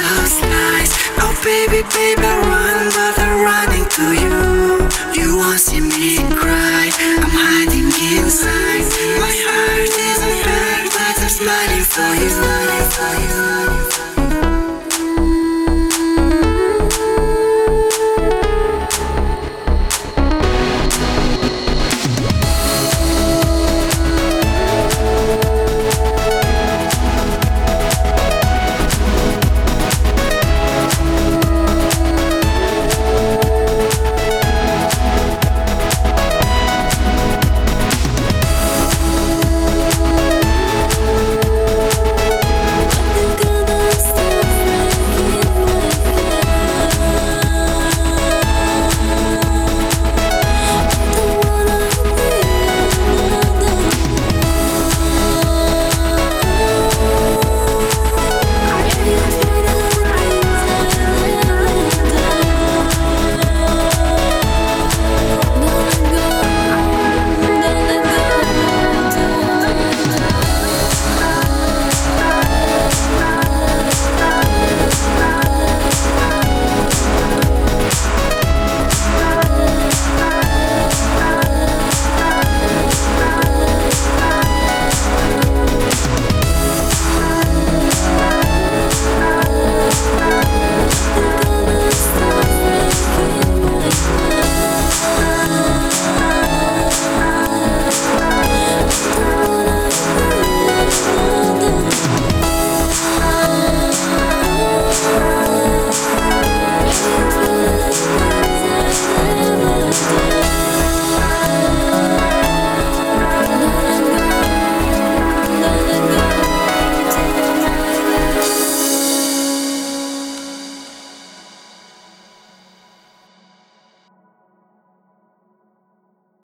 close eyes. Oh baby, baby, run, but I'm running to you. You won't see me cry. I'm hiding inside. My heart is in bed, but I'm smiling for you. Smiling for you.